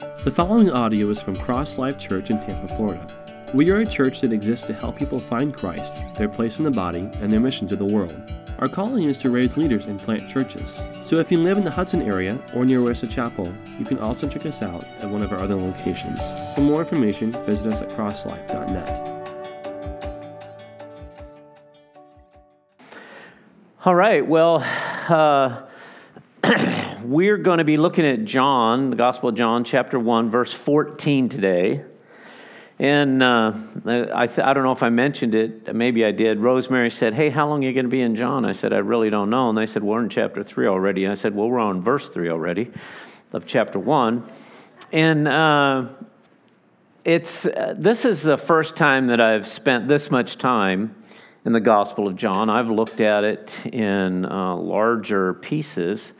The following audio is from Cross Life Church in Tampa, Florida. We are a church that exists to help people find Christ, their place in the body, and their mission to the world. Our calling is to raise leaders and plant churches. So if you live in the Hudson area or near Wesley Chapel, you can also check us out at one of our other locations. For more information, visit us at crosslife.net. All right, well, uh, we're going to be looking at John, the Gospel of John, chapter 1, verse 14 today. And uh, I, th- I don't know if I mentioned it, maybe I did. Rosemary said, Hey, how long are you going to be in John? I said, I really don't know. And they said, We're in chapter 3 already. And I said, Well, we're on verse 3 already of chapter 1. And uh, it's, uh, this is the first time that I've spent this much time in the Gospel of John. I've looked at it in uh, larger pieces.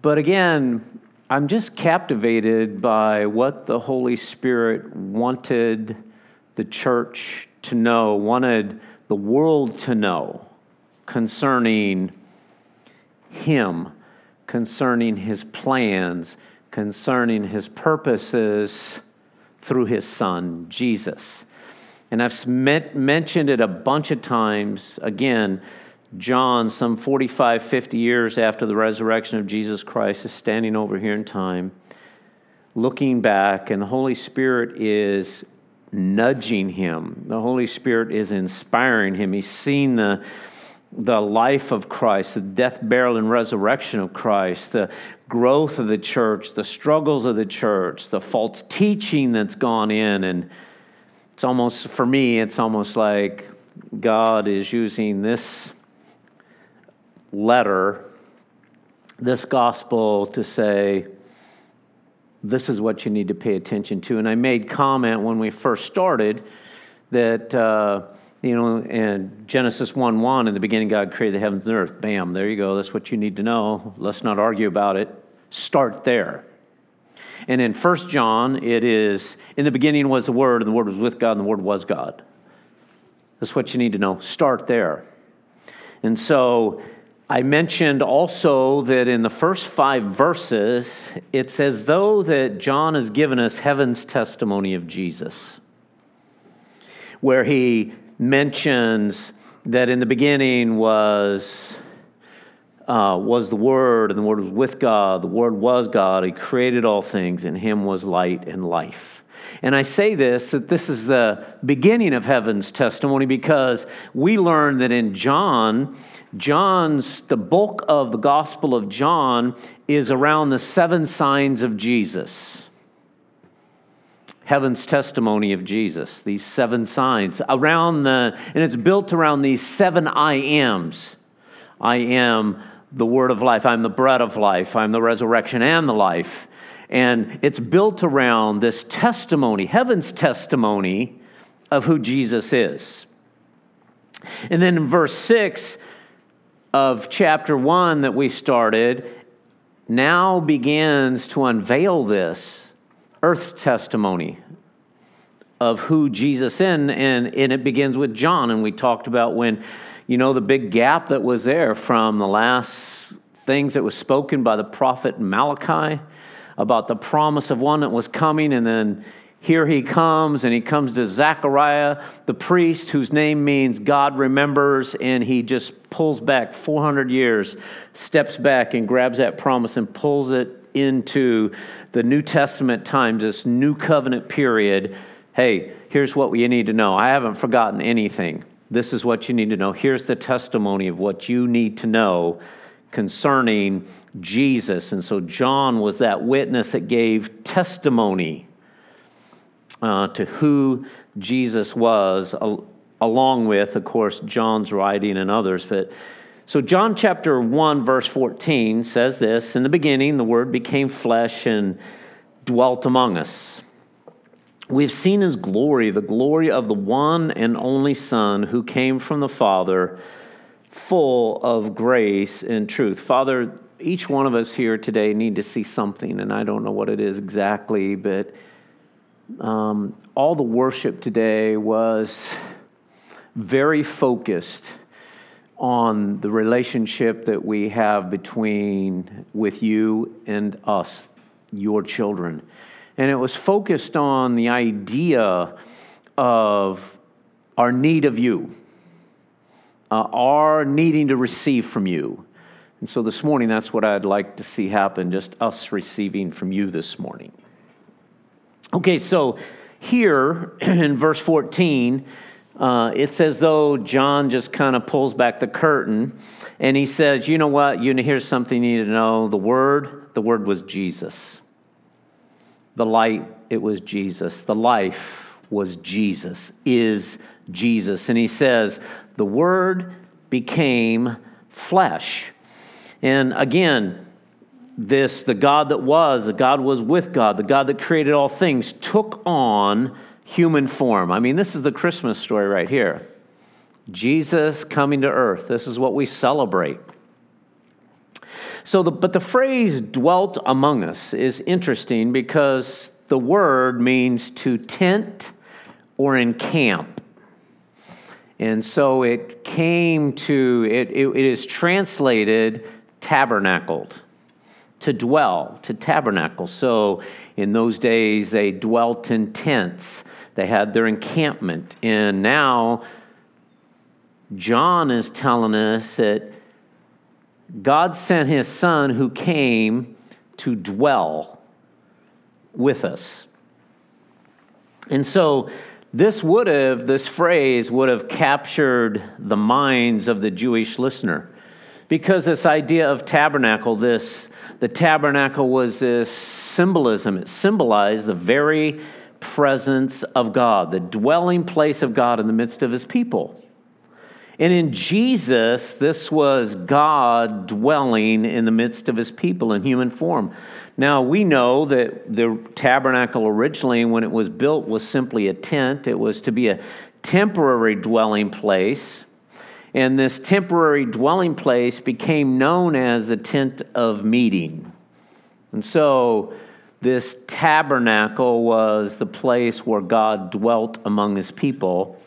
But again, I'm just captivated by what the Holy Spirit wanted the church to know, wanted the world to know concerning Him, concerning His plans, concerning His purposes through His Son, Jesus. And I've met, mentioned it a bunch of times. Again, John, some 45, 50 years after the resurrection of Jesus Christ, is standing over here in time, looking back, and the Holy Spirit is nudging him. The Holy Spirit is inspiring him. He's seen the, the life of Christ, the death, burial, and resurrection of Christ, the growth of the church, the struggles of the church, the false teaching that's gone in. And it's almost, for me, it's almost like God is using this letter, this gospel, to say, this is what you need to pay attention to. And I made comment when we first started that, uh, you know, in Genesis 1 1, in the beginning, God created the heavens and earth. Bam, there you go. That's what you need to know. Let's not argue about it. Start there. And in 1 John, it is, in the beginning was the Word, and the Word was with God, and the Word was God. That's what you need to know. Start there. And so I mentioned also that in the first five verses, it's as though that John has given us heaven's testimony of Jesus, where he mentions that in the beginning was, uh, was the Word, and the Word was with God, the Word was God, He created all things, and Him was light and life. And I say this that this is the beginning of heaven's testimony because we learn that in John, John's, the bulk of the Gospel of John is around the seven signs of Jesus. Heaven's testimony of Jesus, these seven signs, around the, and it's built around these seven I ams. I am the word of life, I'm the bread of life, I'm the resurrection and the life. And it's built around this testimony, heaven's testimony of who Jesus is. And then in verse 6, of chapter 1 that we started now begins to unveil this earth's testimony of who Jesus is, and, and it begins with John. And we talked about when, you know, the big gap that was there from the last things that was spoken by the prophet Malachi about the promise of one that was coming, and then here he comes, and he comes to Zechariah, the priest, whose name means God remembers, and he just pulls back 400 years, steps back, and grabs that promise and pulls it into the New Testament times, this new covenant period. Hey, here's what you need to know. I haven't forgotten anything. This is what you need to know. Here's the testimony of what you need to know concerning Jesus. And so John was that witness that gave testimony uh, to who Jesus was, al- along with, of course, John's writing and others. But so, John chapter 1, verse 14 says this In the beginning, the Word became flesh and dwelt among us. We've seen his glory, the glory of the one and only Son who came from the Father, full of grace and truth. Father, each one of us here today need to see something, and I don't know what it is exactly, but um, all the worship today was very focused on the relationship that we have between with you and us, your children. And it was focused on the idea of our need of you, uh, our needing to receive from you. And so this morning, that's what I'd like to see happen just us receiving from you this morning. Okay, so here in verse 14, uh, it's as though John just kind of pulls back the curtain and he says, You know what? You here's something you need to know. The Word, the Word was Jesus. The light, it was Jesus. The life was Jesus, is Jesus. And he says, The Word became flesh. And again, this, the God that was, the God was with God, the God that created all things, took on human form. I mean, this is the Christmas story right here. Jesus coming to earth. This is what we celebrate. So, the, but the phrase dwelt among us is interesting because the word means to tent or encamp. And so it came to, it, it, it is translated tabernacled, to dwell, to tabernacle. So in those days, they dwelt in tents. They had their encampment. And now, John is telling us that God sent his son who came to dwell with us. And so, this would have, this phrase would have captured the minds of the Jewish listener. Because this idea of tabernacle, this, the tabernacle was this symbolism. It symbolized the very presence of God, the dwelling place of God in the midst of his people. And in Jesus, this was God dwelling in the midst of his people in human form. Now, we know that the tabernacle originally, when it was built, was simply a tent. It was to be a temporary dwelling place. And this temporary dwelling place became known as the tent of meeting. And so, this tabernacle was the place where God dwelt among his people,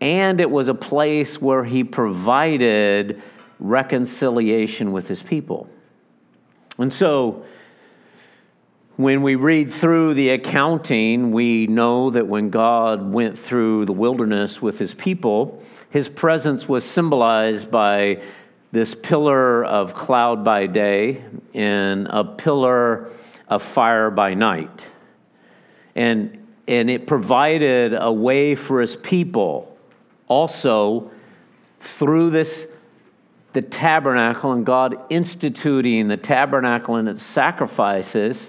and it was a place where he provided reconciliation with his people. And so, when we read through the accounting, we know that when God went through the wilderness with his people, his presence was symbolized by this pillar of cloud by day and a pillar of fire by night. And, and it provided a way for his people also through this the tabernacle and God instituting the tabernacle and its sacrifices,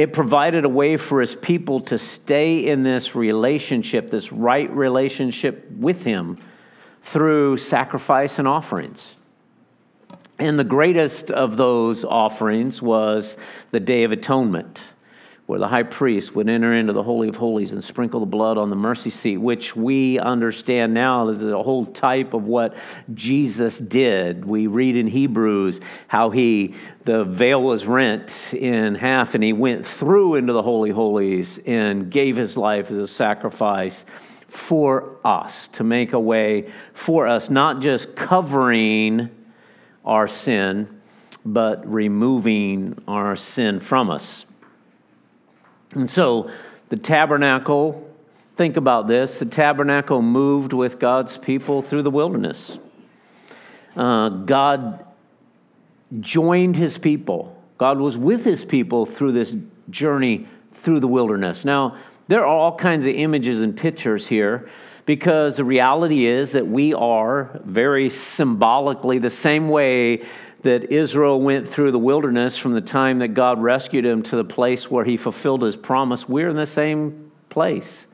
it provided a way for his people to stay in this relationship, this right relationship with him through sacrifice and offerings. And the greatest of those offerings was the Day of Atonement, where the high priest would enter into the Holy of Holies and sprinkle the blood on the mercy seat, which we understand now is a whole type of what Jesus did. We read in Hebrews how he, the veil was rent in half, and he went through into the Holy Holies and gave his life as a sacrifice for us, to make a way for us, not just covering our sin, but removing our sin from us. And so the tabernacle, think about this the tabernacle moved with God's people through the wilderness. Uh, God joined his people, God was with his people through this journey through the wilderness. Now, there are all kinds of images and pictures here because the reality is that we are very symbolically the same way that Israel went through the wilderness from the time that God rescued him to the place where he fulfilled his promise. We're in the same place.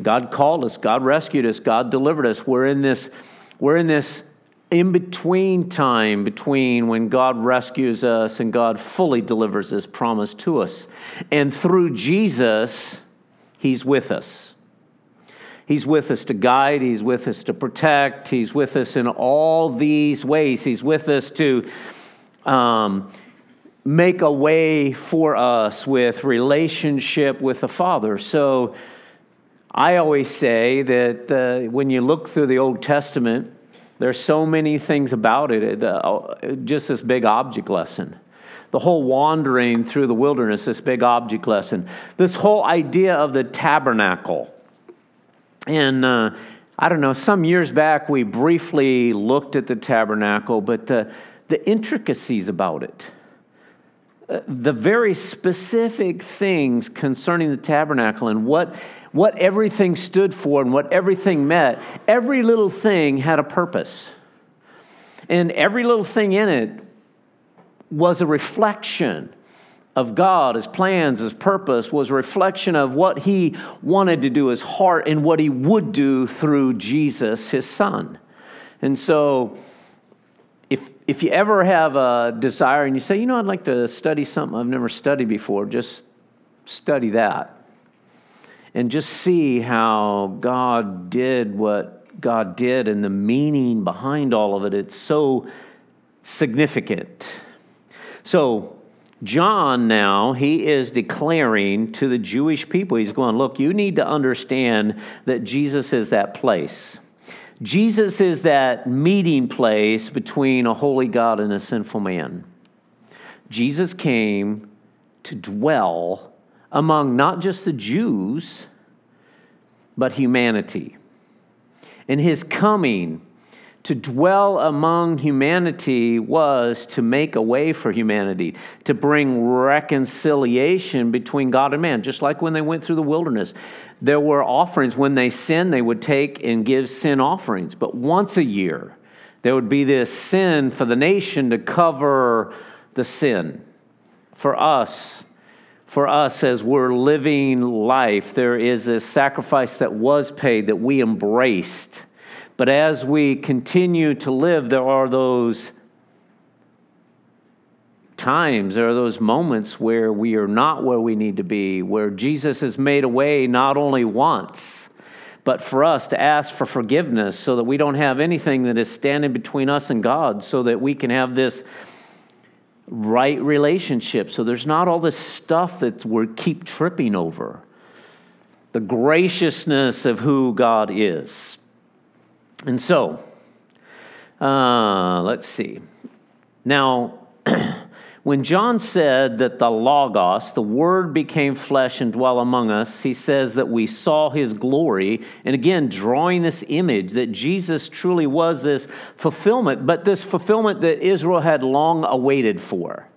God called us, God rescued us, God delivered us. We're in this we're in this in between time between when God rescues us and God fully delivers his promise to us. And through Jesus, he's with us. He's with us to guide, He's with us to protect, He's with us in all these ways. He's with us to um, make a way for us with relationship with the Father. So I always say that uh, when you look through the Old Testament, there's so many things about it, uh, just this big object lesson. The whole wandering through the wilderness, this big object lesson. This whole idea of the tabernacle. And uh, I don't know, some years back we briefly looked at the tabernacle, but the, the intricacies about it, uh, the very specific things concerning the tabernacle and what, what everything stood for and what everything meant, every little thing had a purpose. And every little thing in it was a reflection of God, his plans, his purpose was a reflection of what he wanted to do, his heart, and what he would do through Jesus, his son. And so, if, if you ever have a desire and you say, you know, I'd like to study something I've never studied before, just study that. And just see how God did what God did and the meaning behind all of it. It's so significant. So, John now, he is declaring to the Jewish people, he's going, Look, you need to understand that Jesus is that place. Jesus is that meeting place between a holy God and a sinful man. Jesus came to dwell among not just the Jews, but humanity. And his coming to dwell among humanity was to make a way for humanity, to bring reconciliation between God and man, just like when they went through the wilderness. There were offerings. When they sinned, they would take and give sin offerings. But once a year, there would be this sin for the nation to cover the sin. For us, for us as we're living life, there is a sacrifice that was paid that we embraced but as we continue to live, there are those times, there are those moments where we are not where we need to be, where Jesus has made a way not only once, but for us to ask for forgiveness so that we don't have anything that is standing between us and God, so that we can have this right relationship. So there's not all this stuff that we keep tripping over. The graciousness of who God is. And so, uh, let's see. Now, when John said that the Logos, the Word became flesh and dwell among us, he says that we saw his glory. And again, drawing this image that Jesus truly was this fulfillment, but this fulfillment that Israel had long awaited for.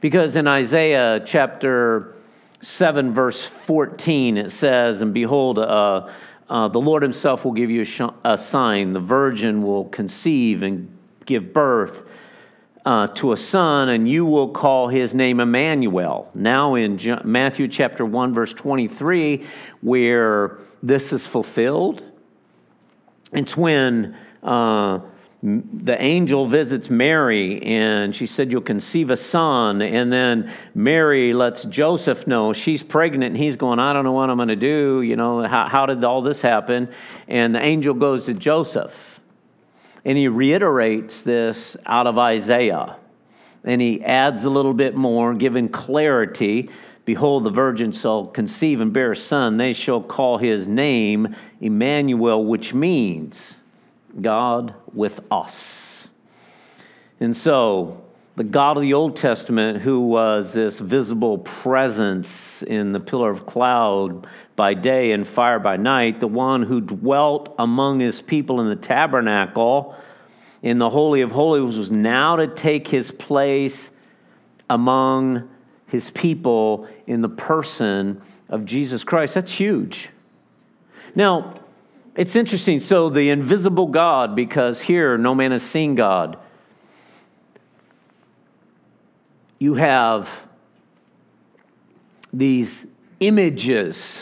Because in Isaiah chapter 7, verse 14, it says, And behold, uh, uh, the Lord Himself will give you a, sh- a, sign. The virgin will conceive and give birth uh, to a son, and you will call his name Emmanuel. Now, in John, Matthew chapter 1, verse 23, where this is fulfilled, it's when. Uh, the angel visits Mary and she said, You'll conceive a son. And then Mary lets Joseph know she's pregnant and he's going, I don't know what I'm going to do. You know, how, how did all this happen? And the angel goes to Joseph and he reiterates this out of Isaiah. And he adds a little bit more, giving clarity. Behold, the virgin shall conceive and bear a son. They shall call his name Emmanuel, which means God with us. And so, the God of the Old Testament, who was this visible presence in the pillar of cloud by day and fire by night, the one who dwelt among his people in the tabernacle in the Holy of Holies, was now to take his place among his people in the person of Jesus Christ. That's huge. Now, it's interesting. So, the invisible God, because here no man has seen God, you have these images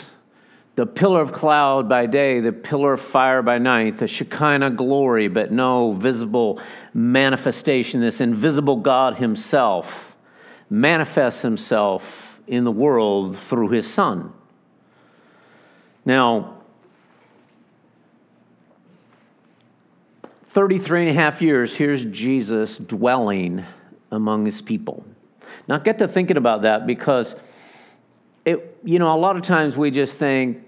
the pillar of cloud by day, the pillar of fire by night, the Shekinah glory, but no visible manifestation. This invisible God Himself manifests Himself in the world through His Son. Now, 33 and a half years, here's Jesus dwelling among his people. Now, get to thinking about that because, it, you know, a lot of times we just think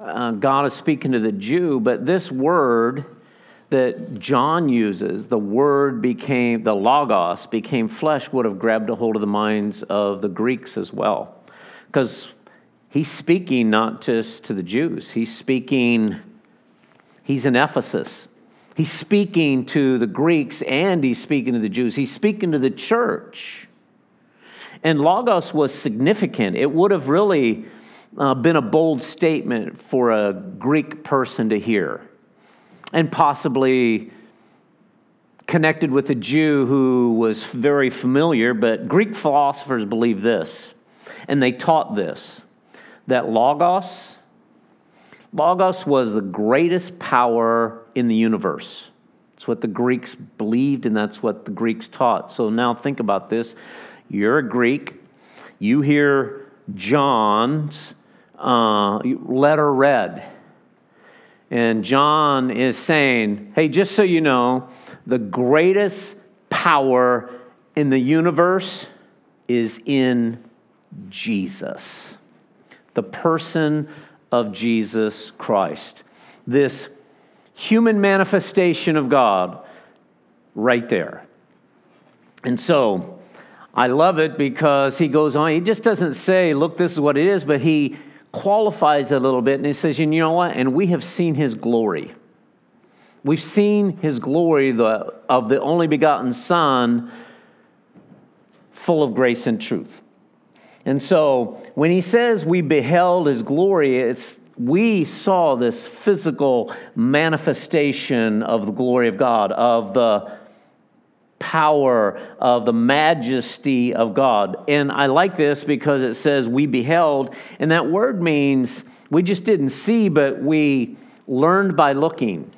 uh, God is speaking to the Jew, but this word that John uses, the word became, the logos became flesh, would have grabbed a hold of the minds of the Greeks as well. Because he's speaking not just to the Jews, he's speaking, he's in Ephesus. He's speaking to the Greeks and he's speaking to the Jews. He's speaking to the church. And Logos was significant. It would have really uh, been a bold statement for a Greek person to hear and possibly connected with a Jew who was very familiar, but Greek philosophers believe this, and they taught this that Logos, Logos was the greatest power in the universe. It's what the Greeks believed, and that's what the Greeks taught. So now think about this. You're a Greek, you hear John's uh, letter read and John is saying, hey, just so you know, the greatest power in the universe is in Jesus, the person of Jesus Christ. This human manifestation of God right there. And so I love it because he goes on, he just doesn't say, look, this is what it is, but he qualifies it a little bit and he says, you know what? And we have seen his glory. We've seen his glory the, of the only begotten Son, full of grace and truth. And so when he says we beheld his glory, it's we saw this physical manifestation of the glory of God, of the power of the majesty of God. And I like this because it says we beheld, and that word means we just didn't see, but we learned by looking.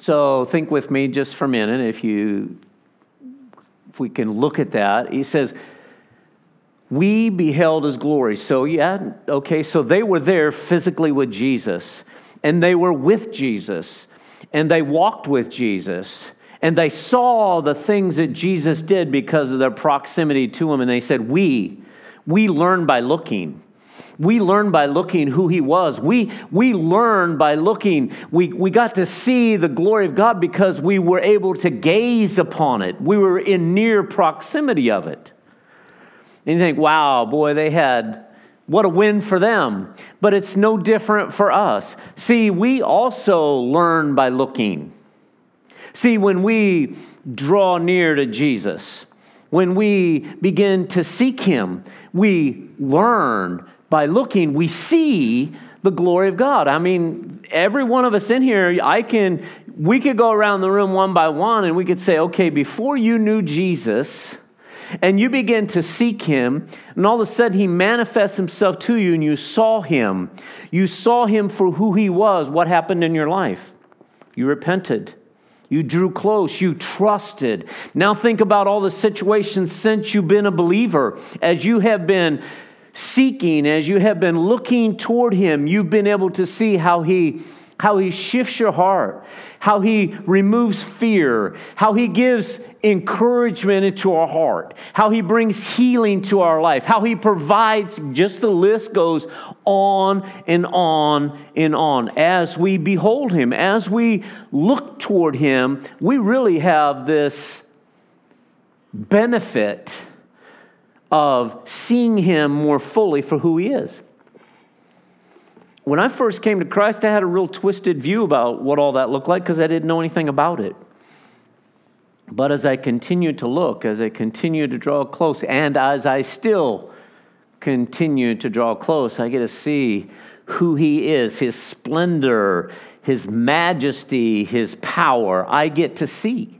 So think with me just for a minute if you if we can look at that. He says we beheld his glory. So yeah, okay, so they were there physically with Jesus and they were with Jesus and they walked with Jesus and they saw the things that Jesus did because of their proximity to him, and they said, We, we learn by looking. We learned by looking who he was. We, we learned by looking. We, we got to see the glory of God because we were able to gaze upon it. We were in near proximity of it. And you think, wow, boy, they had, what a win for them. But it's no different for us. See, we also learn by looking. See, when we draw near to Jesus, when we begin to seek Him, we learn by looking, we see the glory of God. I mean, every one of us in here, I can, we could go around the room one by one and we could say, okay, before you knew Jesus, and you begin to seek him, and all of a sudden he manifests himself to you, and you saw him. You saw him for who he was. What happened in your life? You repented. You drew close. You trusted. Now think about all the situations since you've been a believer. As you have been seeking, as you have been looking toward Him, you've been able to see how He how he shifts your heart, how he removes fear, how he gives encouragement into our heart, how he brings healing to our life, how he provides, just the list goes on and on and on. As we behold him, as we look toward him, we really have this benefit of seeing him more fully for who he is when I first came to Christ, I had a real twisted view about what all that looked like because I didn't know anything about it. But as I continued to look, as I continued to draw close, and as I still continue to draw close, I get to see who He is, His splendor, His majesty, His power. I get to see.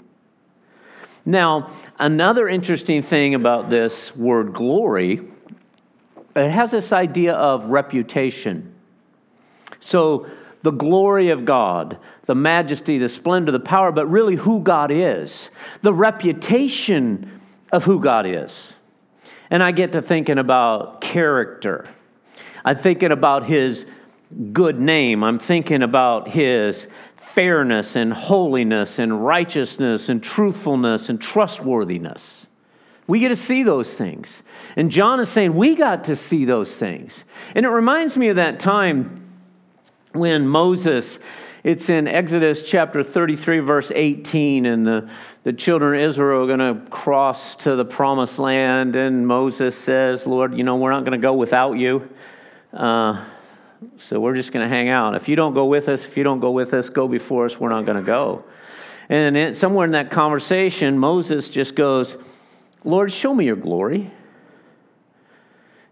Now, another interesting thing about this word glory, it has this idea of reputation. So, the glory of God, the majesty, the splendor, the power, but really who God is, the reputation of who God is. And I get to thinking about character. I'm thinking about his good name. I'm thinking about his fairness and holiness and righteousness and truthfulness and trustworthiness. We get to see those things. And John is saying we got to see those things. And it reminds me of that time when Moses It's in Exodus chapter 33, verse 18, and the, the children of Israel are going to cross to the promised land. And Moses says, Lord, you know, we're not going to go without you. Uh, so we're just going to hang out. If you don't go with us, if you don't go with us, go before us, we're not going to go. And it, somewhere in that conversation, Moses just goes, Lord, show me your glory.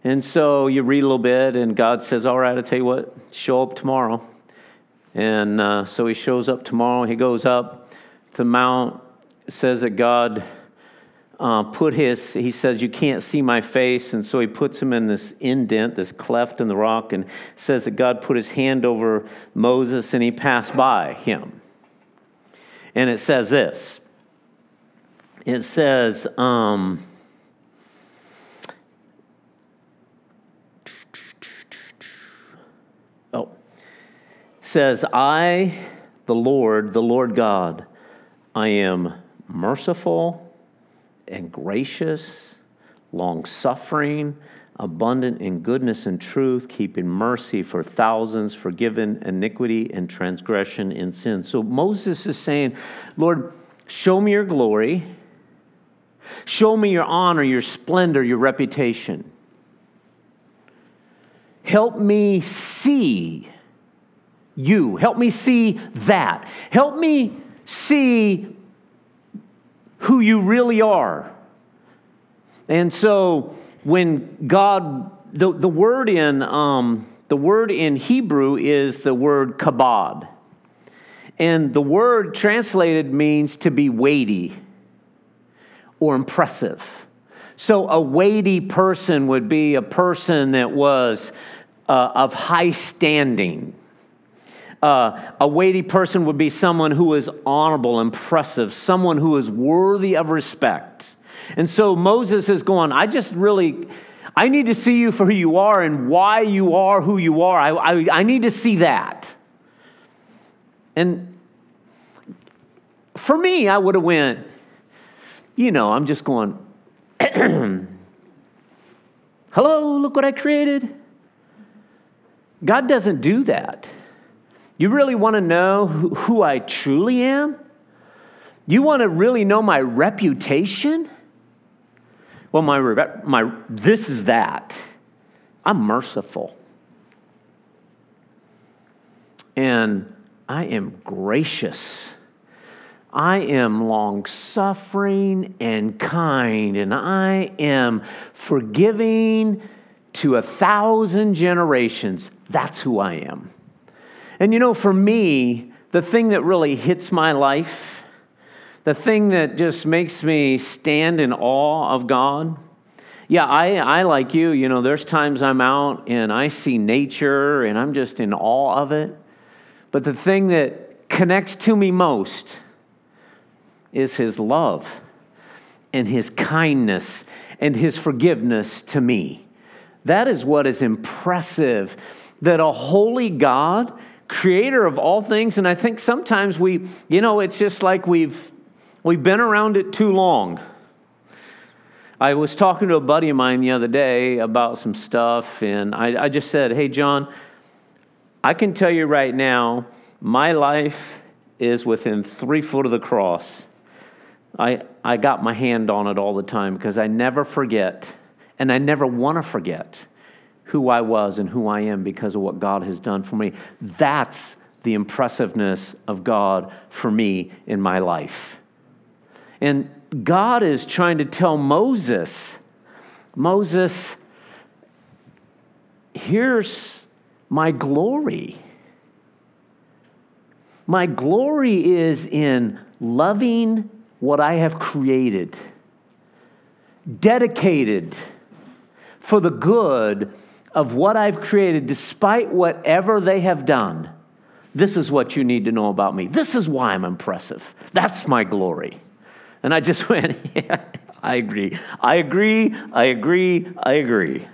And so you read a little bit, and God says, All right, I'll tell you what, show up tomorrow. And uh, so he shows up tomorrow. He goes up to mount. Says that God uh, put his, he says, You can't see my face. And so he puts him in this indent, this cleft in the rock, and says that God put his hand over Moses and he passed by him. And it says this it says, um, says, I, the Lord, the Lord God, I am merciful and gracious, long suffering, abundant in goodness and truth, keeping mercy for thousands, forgiven iniquity and transgression and sin. So Moses is saying, Lord, show me your glory, show me your honor, your splendor, your reputation. Help me see you. Help me see that. Help me see who you really are. And so when God, the, the word in um, the word in Hebrew is the word kabod. And the word translated means to be weighty or impressive. So a weighty person would be a person that was uh, of high standing uh, a weighty person would be someone who is honorable, impressive, someone who is worthy of respect. And so Moses is going, I just really, I need to see you for who you are and why you are who you are. I, I, I need to see that. And for me, I would have went, you know, I'm just going, hello, look what I created. God doesn't do that. You really want to know who I truly am? You want to really know my reputation? Well, my, my, this is that. I'm merciful. And I am gracious. I am long suffering and kind, and I am forgiving to a thousand generations. That's who I am. And you know, for me, the thing that really hits my life, the thing that just makes me stand in awe of God, yeah, I, I like you, you know, there's times I'm out and I see nature and I'm just in awe of it. But the thing that connects to me most is His love and His kindness and His forgiveness to me. That is what is impressive that a holy God creator of all things. And I think sometimes we, you know, it's just like we've, we've been around it too long. I was talking to a buddy of mine the other day about some stuff, and I, I just said, Hey, John, I can tell you right now, my life is within three foot of the cross. I, I got my hand on it all the time because I never forget, and I never want to forget who I was and who I am because of what God has done for me. That's the impressiveness of God for me in my life. And God is trying to tell Moses, Moses, here's my glory. My glory is in loving what I have created, dedicated for the good of what I've created, despite whatever they have done, this is what you need to know about me. This is why I'm impressive. That's my glory. And I just went, yeah, I agree. I agree. I agree. I agree.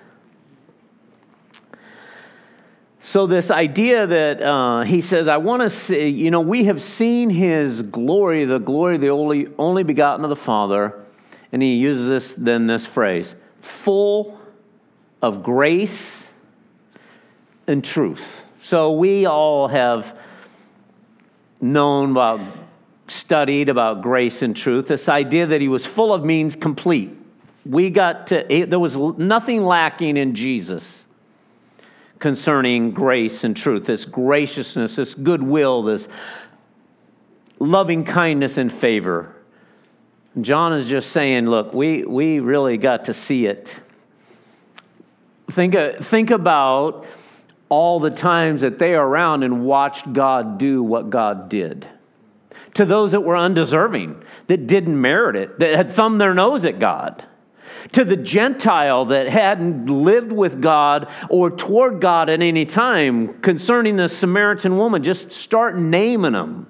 So, this idea that uh, he says, I want to see, you know, we have seen his glory, the glory of the only, only begotten of the Father. And he uses this, then this phrase full of grace and truth. So we all have known about, studied about grace and truth. This idea that he was full of means complete. We got to, there was nothing lacking in Jesus concerning grace and truth, this graciousness, this goodwill, this loving kindness and favor. John is just saying, look, we, we really got to see it. Think, uh, think about all the times that they are around and watched God do what God did. To those that were undeserving, that didn't merit it, that had thumbed their nose at God. To the Gentile that hadn't lived with God or toward God at any time concerning the Samaritan woman, just start naming them.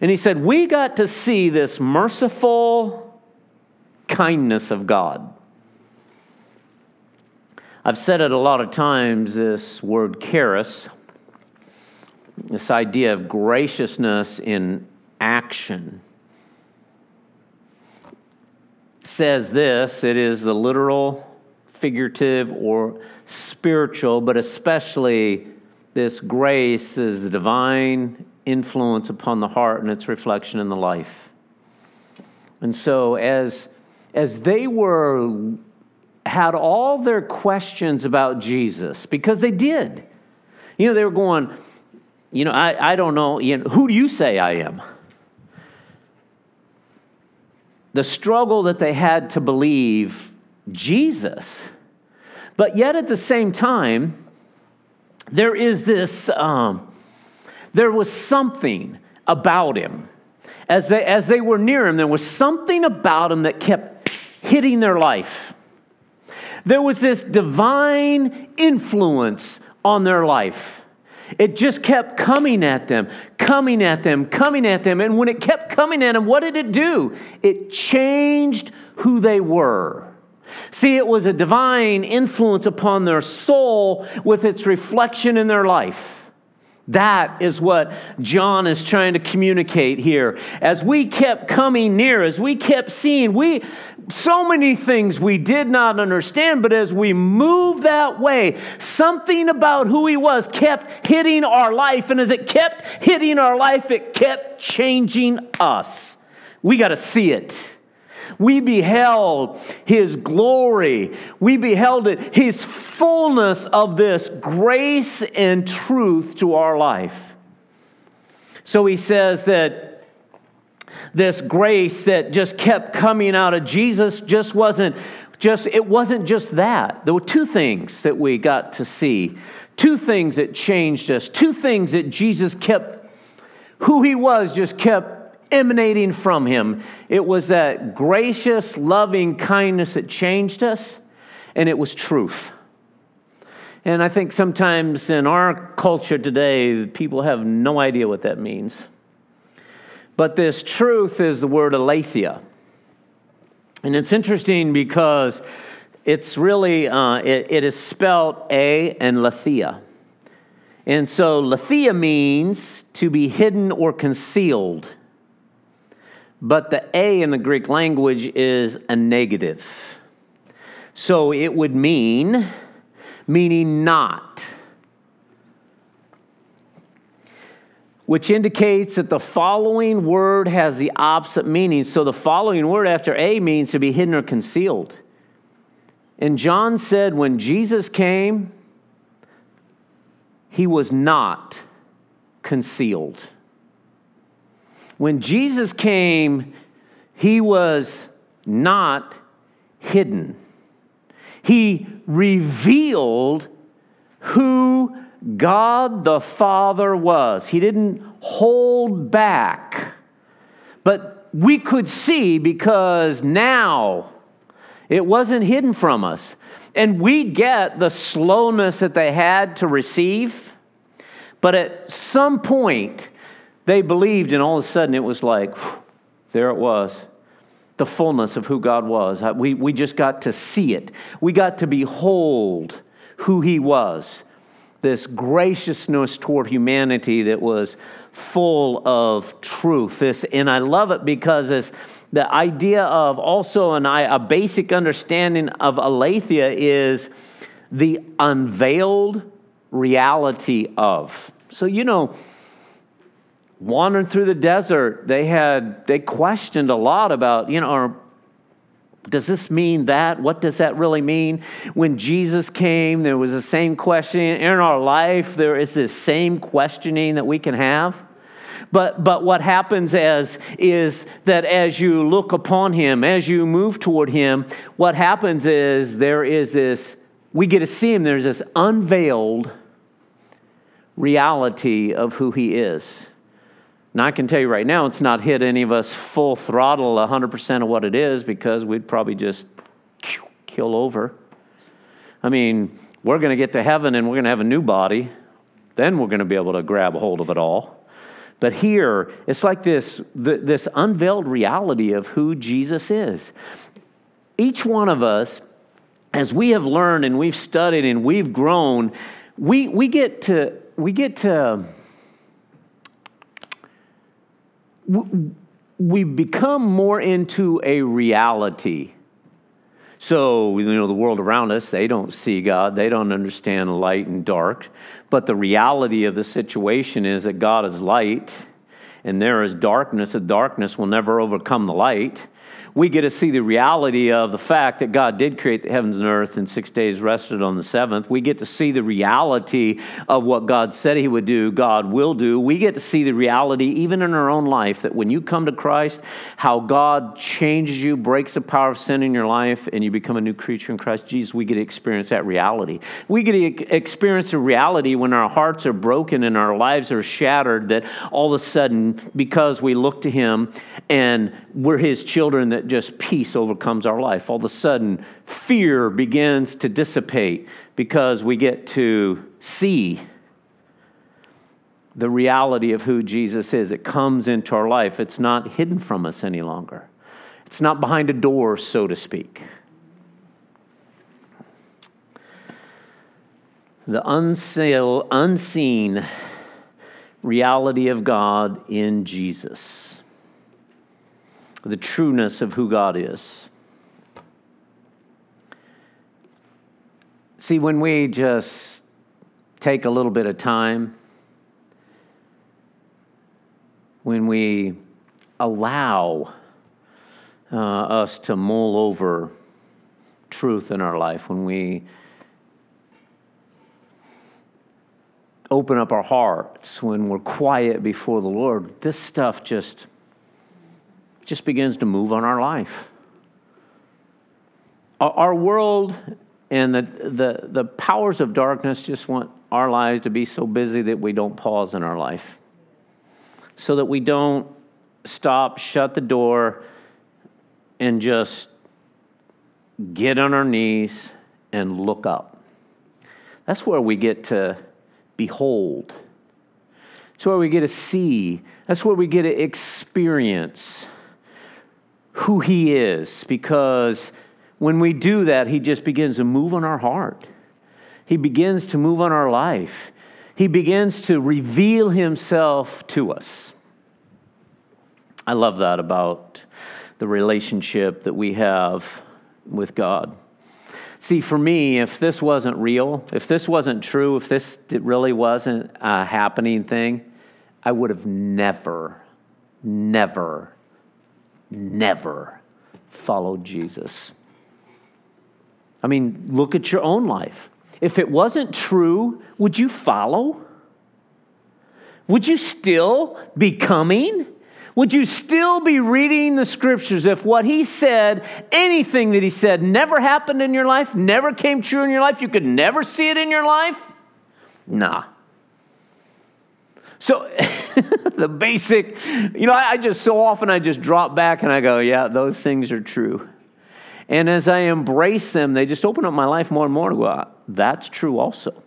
And he said, We got to see this merciful kindness of God. I've said it a lot of times this word charis, this idea of graciousness in action, says this it is the literal, figurative, or spiritual, but especially this grace is the divine influence upon the heart and its reflection in the life. And so as as they were had all their questions about Jesus because they did. You know, they were going, you know, I, I don't know, you know, who do you say I am? The struggle that they had to believe Jesus. But yet at the same time, there is this, um, there was something about him. As they, as they were near him, there was something about him that kept hitting their life. There was this divine influence on their life. It just kept coming at them, coming at them, coming at them. And when it kept coming at them, what did it do? It changed who they were. See, it was a divine influence upon their soul with its reflection in their life. That is what John is trying to communicate here. As we kept coming near, as we kept seeing, we so many things we did not understand, but as we moved that way, something about who he was kept hitting our life, and as it kept hitting our life, it kept changing us. We got to see it. We beheld his glory. We beheld it, his fullness of this grace and truth to our life. So he says that this grace that just kept coming out of Jesus just wasn't just it wasn't just that. There were two things that we got to see. Two things that changed us. Two things that Jesus kept who he was just kept emanating from him. It was that gracious, loving kindness that changed us, and it was truth. And I think sometimes in our culture today, people have no idea what that means. But this truth is the word aletheia. And it's interesting because it's really, uh, it, it is spelled A and Lethea. And so Lethea means to be hidden or concealed but the A in the Greek language is a negative. So it would mean, meaning not, which indicates that the following word has the opposite meaning. So the following word after A means to be hidden or concealed. And John said when Jesus came, he was not concealed. When Jesus came, he was not hidden. He revealed who God the Father was. He didn't hold back. But we could see because now it wasn't hidden from us. And we get the slowness that they had to receive. But at some point, they believed, and all of a sudden it was like, there it was the fullness of who God was. We, we just got to see it. We got to behold who He was. This graciousness toward humanity that was full of truth. This, and I love it because it's the idea of also an, a basic understanding of aletheia is the unveiled reality of. So, you know, wandering through the desert, they had they questioned a lot about, you know, or does this mean that? What does that really mean? When Jesus came, there was the same questioning. In our life, there is this same questioning that we can have. But, but what happens as, is that as you look upon him, as you move toward him, what happens is there is this, we get to see him, there's this unveiled reality of who he is. And I can tell you right now, it's not hit any of us full throttle 100% of what it is because we'd probably just kill over. I mean, we're going to get to heaven and we're going to have a new body. Then we're going to be able to grab hold of it all. But here, it's like this, this unveiled reality of who Jesus is. Each one of us, as we have learned and we've studied and we've grown, we, we get to, we get to we become more into a reality. So, you know, the world around us, they don't see God, they don't understand light and dark. But the reality of the situation is that God is light and there is darkness. The darkness will never overcome the light we get to see the reality of the fact that God did create the heavens and earth in six days, rested on the seventh. We get to see the reality of what God said He would do, God will do. We get to see the reality, even in our own life, that when you come to Christ, how God changes you, breaks the power of sin in your life, and you become a new creature in Christ Jesus. We get to experience that reality. We get to experience the reality when our hearts are broken and our lives are shattered, that all of a sudden, because we look to Him and we're His children, that just peace overcomes our life. All of a sudden, fear begins to dissipate because we get to see the reality of who Jesus is. It comes into our life, it's not hidden from us any longer, it's not behind a door, so to speak. The unseen reality of God in Jesus the trueness of who God is. See, when we just take a little bit of time, when we allow uh, us to mull over truth in our life, when we open up our hearts, when we're quiet before the Lord, this stuff just just begins to move on our life. Our world and the, the, the powers of darkness just want our lives to be so busy that we don't pause in our life. So that we don't stop, shut the door, and just get on our knees and look up. That's where we get to behold. That's where we get to see. That's where we get to experience who He is because when we do that, He just begins to move on our heart. He begins to move on our life. He begins to reveal Himself to us. I love that about the relationship that we have with God. See, for me, if this wasn't real, if this wasn't true, if this really wasn't a happening thing, I would have never, never never followed Jesus. I mean, look at your own life. If it wasn't true, would you follow? Would you still be coming? Would you still be reading the scriptures if what he said, anything that he said, never happened in your life, never came true in your life, you could never see it in your life? Nah. So, the basic, you know, I, I, just so often I just drop back and I go, yeah, those things are true. And as I embrace them, they just open up my life more and more to go, ah, that's true also.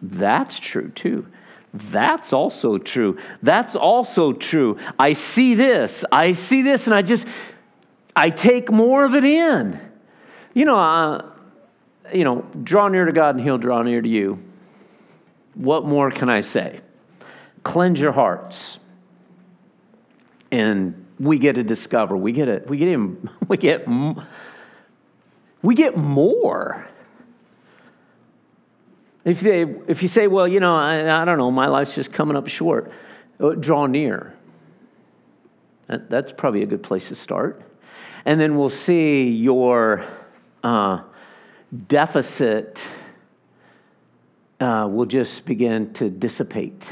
That's true too. That's also true. That's also true. I see this. I see this, and I just, I take more of it in. You know, uh, you know, draw near to God and He'll draw near to you. What more can I say? Cleanse your hearts. And we get to discover, we get it, we get we get we get more. If, they, if you say, well, you know, I, I don't know, my life's just coming up short. Uh, draw near. That, that's probably a good place to start. And then we'll see your uh, deficit uh, will just begin to dissipate.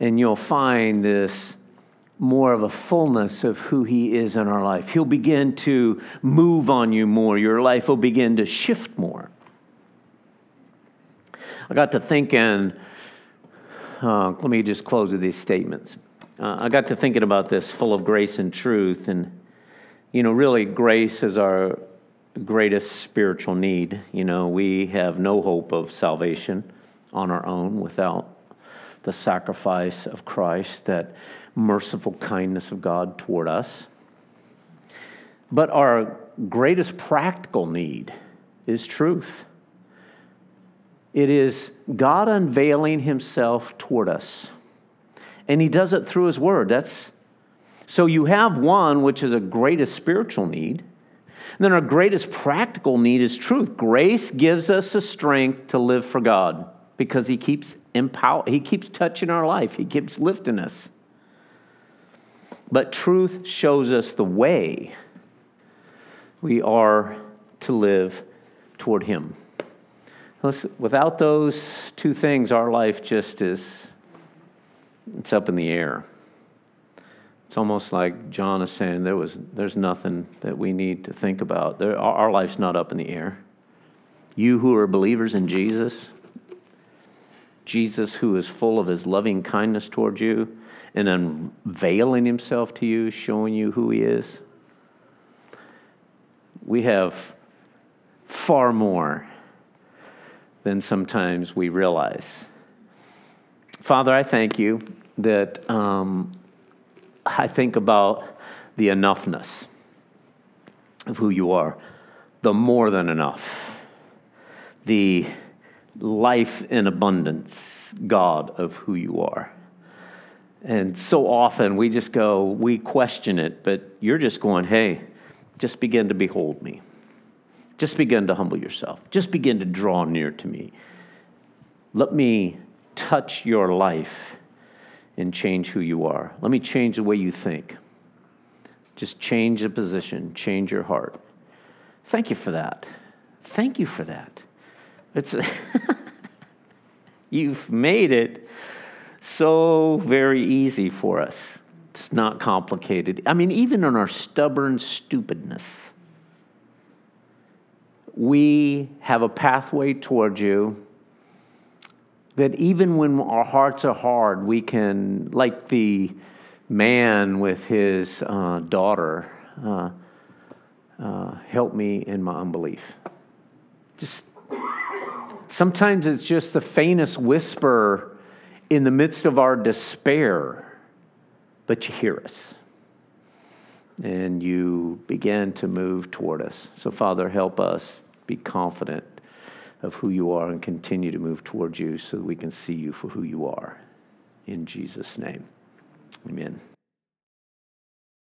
And you'll find this more of a fullness of who He is in our life. He'll begin to move on you more. Your life will begin to shift more. I got to thinking, uh, let me just close with these statements. Uh, I got to thinking about this full of grace and truth. And, you know, really, grace is our greatest spiritual need. You know, we have no hope of salvation on our own without the sacrifice of Christ, that merciful kindness of God toward us. But our greatest practical need is truth. It is God unveiling himself toward us. And he does it through his word. That's so you have one which is a greatest spiritual need. And then our greatest practical need is truth. Grace gives us the strength to live for God because he keeps empower he keeps touching our life. He keeps lifting us. But truth shows us the way we are to live toward him. Without those two things, our life just is, it's up in the air. It's almost like John is saying there was, there's nothing that we need to think about. There, our, our life's not up in the air. You who are believers in Jesus, Jesus who is full of his loving kindness towards you and unveiling himself to you, showing you who he is, we have far more than sometimes we realize. Father, I thank you that um, I think about the enoughness of who you are, the more than enough, the life in abundance God of who you are. And so often we just go, we question it, but you're just going, hey, just begin to behold me. Just begin to humble yourself. Just begin to draw near to me. Let me touch your life and change who you are. Let me change the way you think. Just change the position, change your heart. Thank you for that. Thank you for that. It's you've made it so very easy for us. It's not complicated. I mean, even in our stubborn stupidness, we have a pathway towards you that even when our hearts are hard, we can, like the man with his uh, daughter, uh, uh, help me in my unbelief. Just sometimes it's just the faintest whisper in the midst of our despair, but you hear us and you begin to move toward us. So, Father, help us be confident of who you are and continue to move towards you so that we can see you for who you are. In Jesus' name, amen.